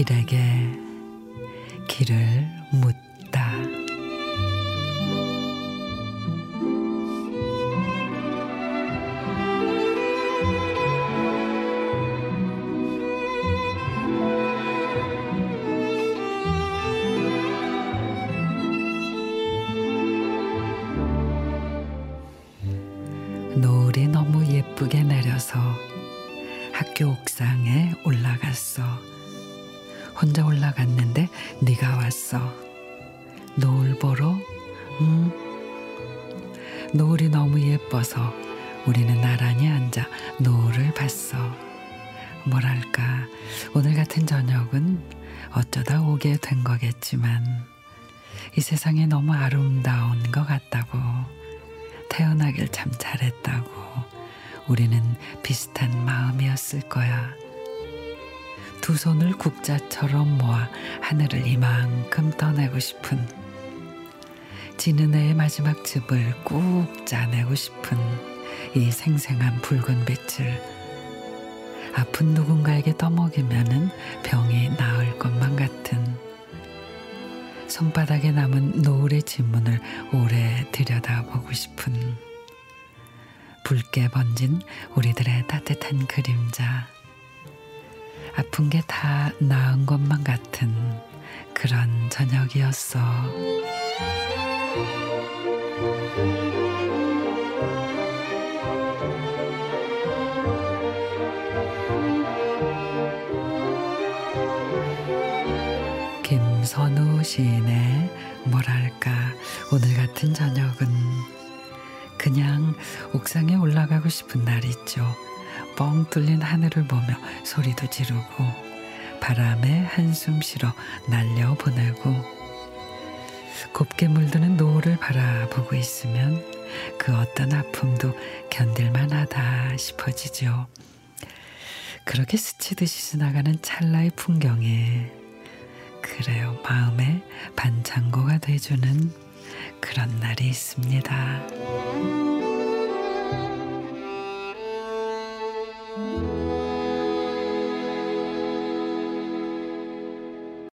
길에게 길을 묻다. 노을이 너무 예쁘게 내려서 학교 옥상에 올라갔어. 혼자 올라갔는데 네가 왔어. 노을 보러? 응. 노을이 너무 예뻐서 우리는 나란히 앉아 노을을 봤어. 뭐랄까 오늘 같은 저녁은 어쩌다 오게 된 거겠지만 이 세상에 너무 아름다운 것 같다고 태어나길 참 잘했다고 우리는 비슷한 마음이었을 거야. 두 손을 국자처럼 모아 하늘을 이만큼 떠내고 싶은 지는 해의 마지막 즙을 꾹 짜내고 싶은 이 생생한 붉은 빛을 아픈 누군가에게 떠먹이면은 병이 나을 것만 같은 손바닥에 남은 노을의 지문을 오래 들여다보고 싶은 붉게 번진 우리들의 따뜻한 그림자 아픈 게 다 나은 것만 같은 그런 저녁이었어. 시인의 뭐랄까 오늘 같은 저녁은 그냥 옥상에 올라가고 싶은 날 있죠. 뻥 뚫린 하늘을 보며 소리도 지르고 바람에 한숨 실어 날려 보내고 곱게 물드는 노을을 바라보고 있으면 그 어떤 아픔도 견딜만하다 싶어지죠. 그렇게 스치듯이 지나가는 찰나의 풍경에 그래요 마음에 반창고가 돼주는 그런 날이 있습니다.